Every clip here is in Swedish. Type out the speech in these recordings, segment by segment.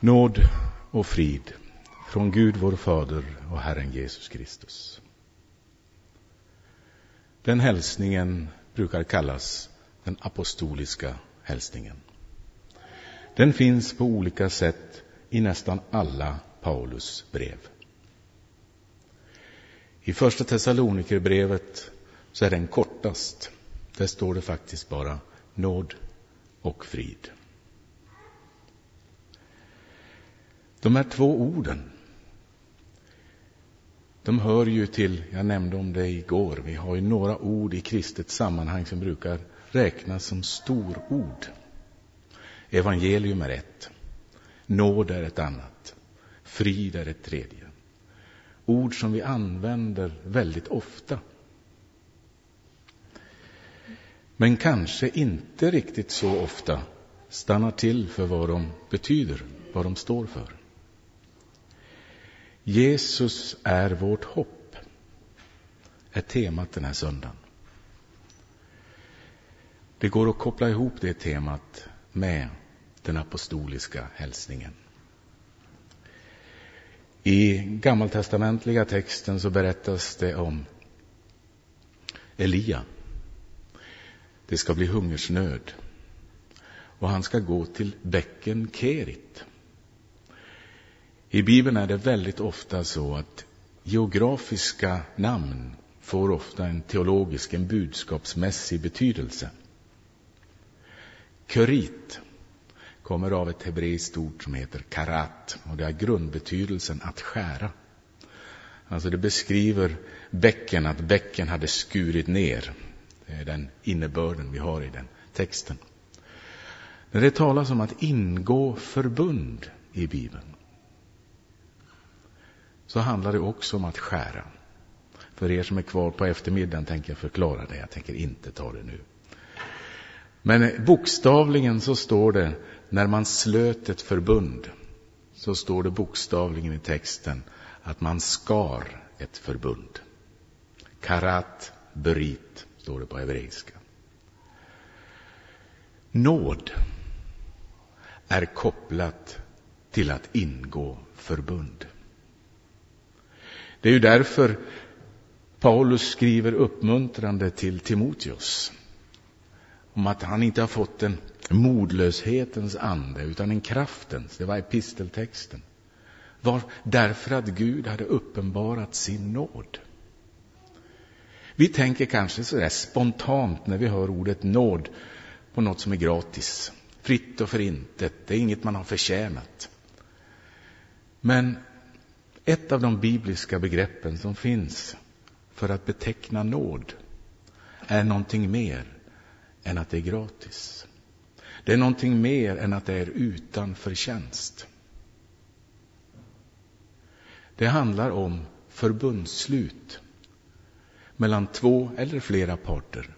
Nåd och frid från Gud vår Fader och Herren Jesus Kristus. Den hälsningen brukar kallas den apostoliska hälsningen. Den finns på olika sätt i nästan alla Paulus brev. I första Thessalonikerbrevet så är den kortast. Där står det faktiskt bara nåd och frid. De här två orden, de hör ju till, jag nämnde om det igår, vi har ju några ord i kristet sammanhang som brukar räknas som storord. Evangelium är ett, nåd är ett annat, frid är ett tredje. Ord som vi använder väldigt ofta. Men kanske inte riktigt så ofta stannar till för vad de betyder, vad de står för. Jesus är vårt hopp, är temat den här söndagen. Det går att koppla ihop det temat med den apostoliska hälsningen. I gammaltestamentliga texten så berättas det om Elia. Det ska bli hungersnöd och han ska gå till bäcken Kerit. I Bibeln är det väldigt ofta så att geografiska namn får ofta en teologisk, en budskapsmässig betydelse. Kurit kommer av ett hebreiskt ord som heter karat och det har grundbetydelsen att skära. Alltså det beskriver bäcken, att bäcken hade skurit ner. Det är den innebörden vi har i den texten. När det talas om att ingå förbund i Bibeln så handlar det också om att skära. För er som är kvar på eftermiddagen tänker jag förklara det. Jag tänker inte ta det nu. Men bokstavligen så står det när man slöt ett förbund så står det bokstavligen i texten att man skar ett förbund. Karat berit står det på hebreiska. Nåd är kopplat till att ingå förbund. Det är ju därför Paulus skriver uppmuntrande till Timoteus om att han inte har fått en modlöshetens ande utan en kraftens. Det var episteltexten. Var därför att Gud hade uppenbarat sin nåd. Vi tänker kanske sådär spontant när vi hör ordet nåd på något som är gratis, fritt och förintet. Det är inget man har förtjänat. Men ett av de bibliska begreppen som finns för att beteckna nåd är någonting mer än att det är gratis. Det är någonting mer än att det är utan förtjänst. Det handlar om förbundsslut mellan två eller flera parter.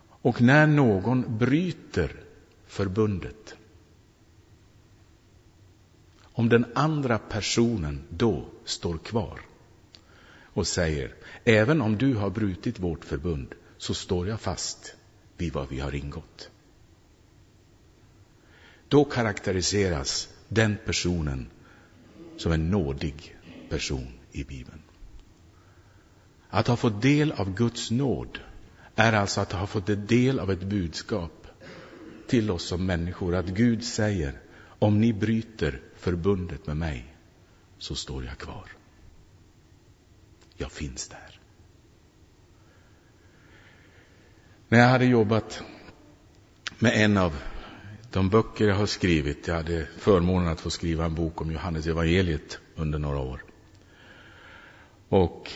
Och när någon bryter förbundet om den andra personen då står kvar och säger även om du har brutit vårt förbund så står jag fast vid vad vi har ingått. Då karaktäriseras den personen som en nådig person i Bibeln. Att ha fått del av Guds nåd är alltså att ha fått del av ett budskap till oss som människor att Gud säger om ni bryter förbundet med mig så står jag kvar. Jag finns där. När jag hade jobbat med en av de böcker jag har skrivit, jag hade förmånen att få skriva en bok om Johannes evangeliet under några år. Och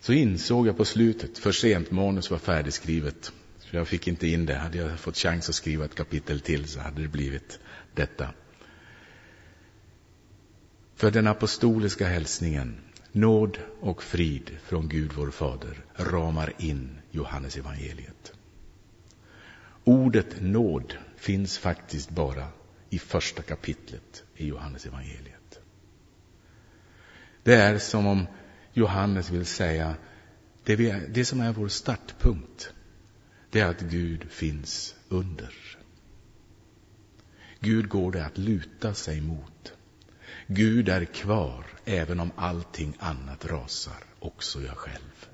så insåg jag på slutet, för sent, manus var färdigskrivet, jag fick inte in det. Hade jag fått chans att skriva ett kapitel till så hade det blivit detta. För den apostoliska hälsningen, nåd och frid från Gud vår Fader, ramar in Johannes evangeliet. Ordet nåd finns faktiskt bara i första kapitlet i Johannes evangeliet. Det är som om Johannes vill säga, det, vi, det som är vår startpunkt, det är att Gud finns under. Gud går det att luta sig mot. Gud är kvar även om allting annat rasar, också jag själv.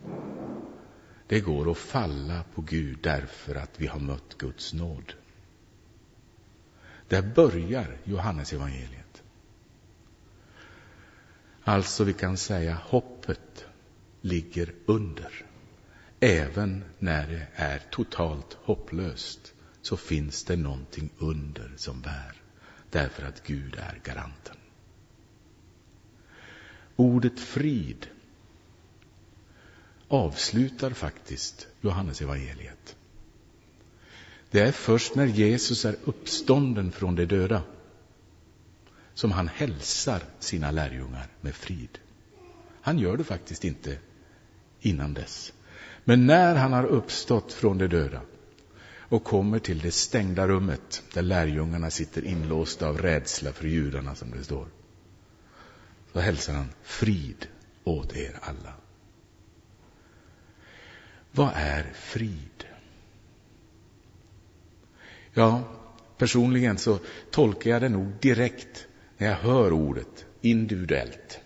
Det går att falla på Gud därför att vi har mött Guds nåd. Där börjar Johannes evangeliet. Alltså vi kan säga hoppet ligger under. Även när det är totalt hopplöst så finns det någonting under som bär. Därför att Gud är garanten. Ordet frid avslutar faktiskt Johannes evangeliet. Det är först när Jesus är uppstånden från de döda som han hälsar sina lärjungar med frid. Han gör det faktiskt inte innan dess. Men när han har uppstått från de döda och kommer till det stängda rummet där lärjungarna sitter inlåsta av rädsla för judarna, som det står, så hälsar han frid åt er alla. Vad är frid? Ja, personligen så tolkar jag det nog direkt när jag hör ordet individuellt.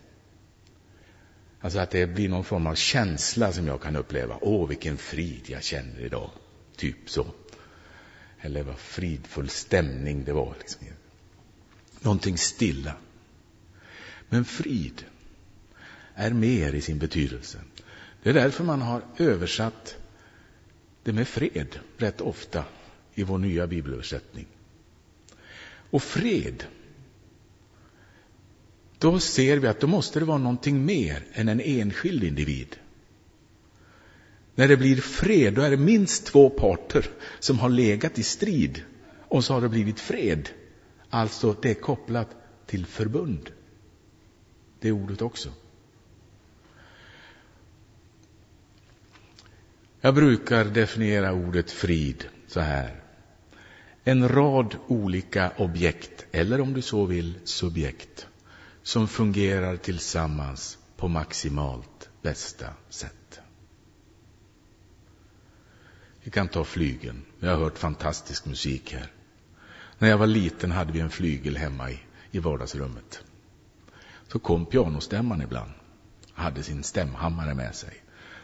Alltså att det blir någon form av känsla som jag kan uppleva. Åh, vilken frid jag känner idag. Typ så. Eller vad fridfull stämning det var. Liksom. Någonting stilla. Men frid är mer i sin betydelse. Det är därför man har översatt det med fred rätt ofta i vår nya bibelöversättning. Och fred, då ser vi att då måste det vara någonting mer än en enskild individ. När det blir fred, då är det minst två parter som har legat i strid och så har det blivit fred. Alltså, det är kopplat till förbund. Det ordet också. Jag brukar definiera ordet frid så här. En rad olika objekt, eller om du så vill subjekt, som fungerar tillsammans på maximalt bästa sätt. Vi kan ta flygeln. Vi har hört fantastisk musik här. När jag var liten hade vi en flygel hemma i, i vardagsrummet. Så kom pianostämman ibland. Hade sin stämhammare med sig.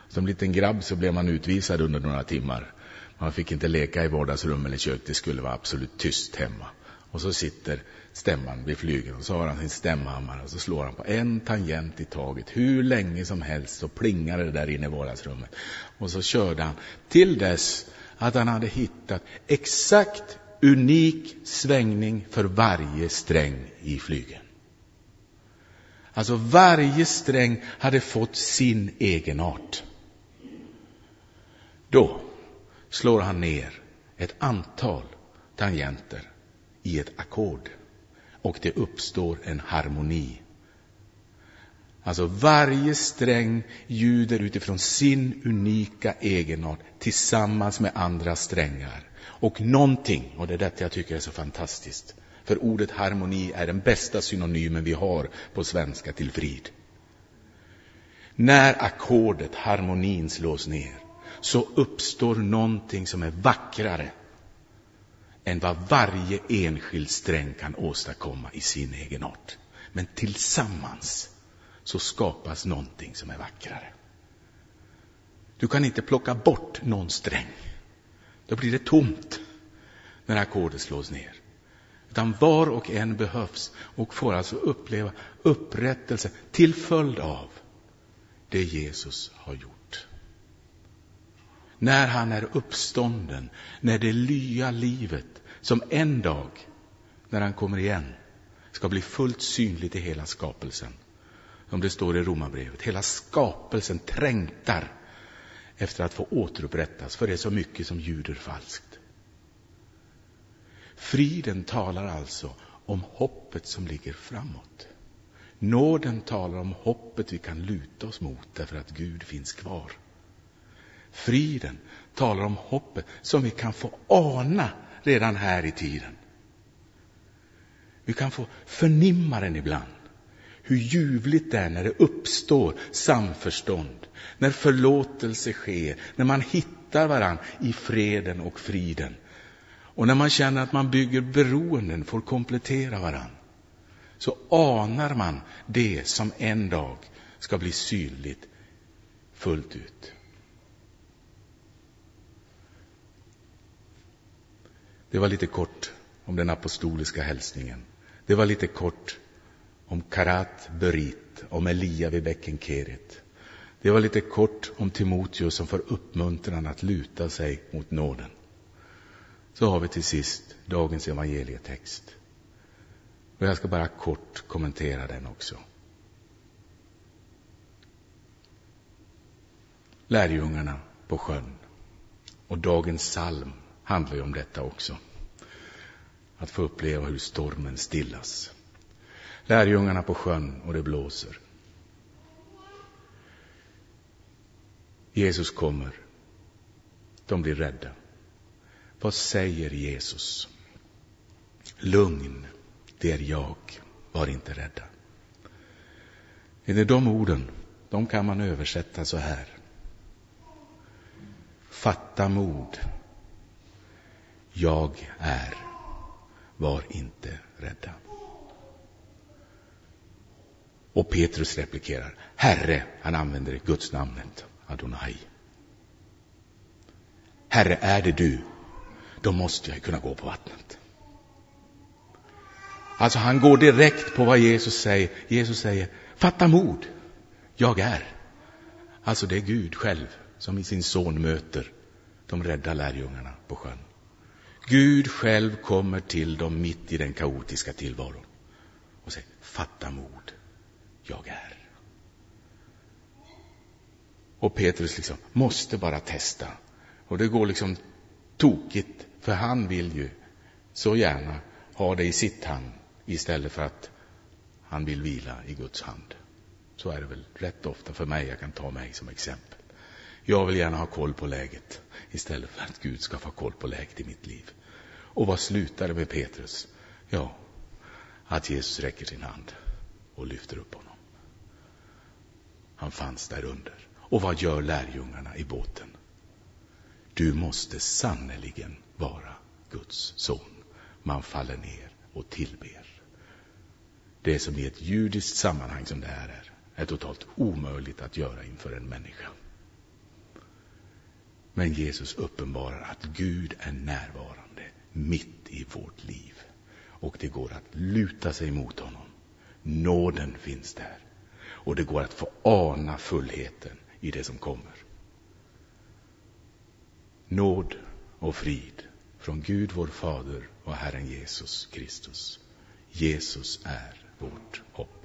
Som liten grabb så blev man utvisad under några timmar. Man fick inte leka i vardagsrum eller kök, det skulle vara absolut tyst hemma. Och så sitter stämman vid flygeln och så har han sin stämhammare och så slår han på en tangent i taget. Hur länge som helst så plingar det där inne i vardagsrummet. Och så körde han till dess att han hade hittat exakt unik svängning för varje sträng i flygeln. Alltså varje sträng hade fått sin egenart. Då slår han ner ett antal tangenter i ett ackord och det uppstår en harmoni. Alltså varje sträng ljuder utifrån sin unika egenart tillsammans med andra strängar. Och någonting, och det är detta jag tycker är så fantastiskt, för ordet harmoni är den bästa synonymen vi har på svenska till frid. När ackordet, harmonin, slås ner så uppstår någonting som är vackrare än vad varje enskild sträng kan åstadkomma i sin egen art. Men tillsammans så skapas någonting som är vackrare. Du kan inte plocka bort någon sträng. Då blir det tomt när ackordet slås ner. Utan var och en behövs och får alltså uppleva upprättelse till följd av det Jesus har gjort när han är uppstånden, när det lya livet som en dag, när han kommer igen, ska bli fullt synligt i hela skapelsen. Som det står i Romarbrevet, hela skapelsen trängtar efter att få återupprättas, för det är så mycket som ljuder falskt. Friden talar alltså om hoppet som ligger framåt. Nåden talar om hoppet vi kan luta oss mot därför att Gud finns kvar. Friden talar om hoppet som vi kan få ana redan här i tiden. Vi kan få förnimma den ibland. Hur ljuvligt det är när det uppstår samförstånd, när förlåtelse sker, när man hittar varann i freden och friden. Och när man känner att man bygger beroenden, får komplettera varann, så anar man det som en dag ska bli synligt fullt ut. Det var lite kort om den apostoliska hälsningen. Det var lite kort om Karat Berit, om Elia vid bäcken Kerit. Det var lite kort om Timoteus som får uppmuntran att luta sig mot nåden. Så har vi till sist dagens evangelietext. Och jag ska bara kort kommentera den också. Lärjungarna på sjön. Och dagens psalm handlar ju om detta också. Att få uppleva hur stormen stillas. Lärjungarna på sjön och det blåser. Jesus kommer. De blir rädda. Vad säger Jesus? Lugn, det är jag. Var inte rädda. Är det de orden? De kan man översätta så här. Fatta mod. Jag är. Var inte rädda. Och Petrus replikerar. Herre, han använder Guds namnet Adonai. Herre, är det du, då måste jag kunna gå på vattnet. Alltså han går direkt på vad Jesus säger. Jesus säger, fatta mod, jag är. Alltså det är Gud själv som i sin son möter de rädda lärjungarna på sjön. Gud själv kommer till dem mitt i den kaotiska tillvaron och säger, fatta mod, jag är. Och Petrus liksom måste bara testa. Och det går liksom tokigt, för han vill ju så gärna ha det i sitt hand istället för att han vill vila i Guds hand. Så är det väl rätt ofta för mig, jag kan ta mig som exempel. Jag vill gärna ha koll på läget istället för att Gud ska få koll på läget i mitt liv. Och vad slutar det med Petrus? Ja, att Jesus räcker sin hand och lyfter upp honom. Han fanns där under. Och vad gör lärjungarna i båten? Du måste sannerligen vara Guds son. Man faller ner och tillber. Det som i ett judiskt sammanhang som det här är, är totalt omöjligt att göra inför en människa. Men Jesus uppenbarar att Gud är närvarande mitt i vårt liv. Och det går att luta sig mot honom. Nåden finns där. Och det går att få ana fullheten i det som kommer. Nåd och frid från Gud vår Fader och Herren Jesus Kristus. Jesus är vårt hopp.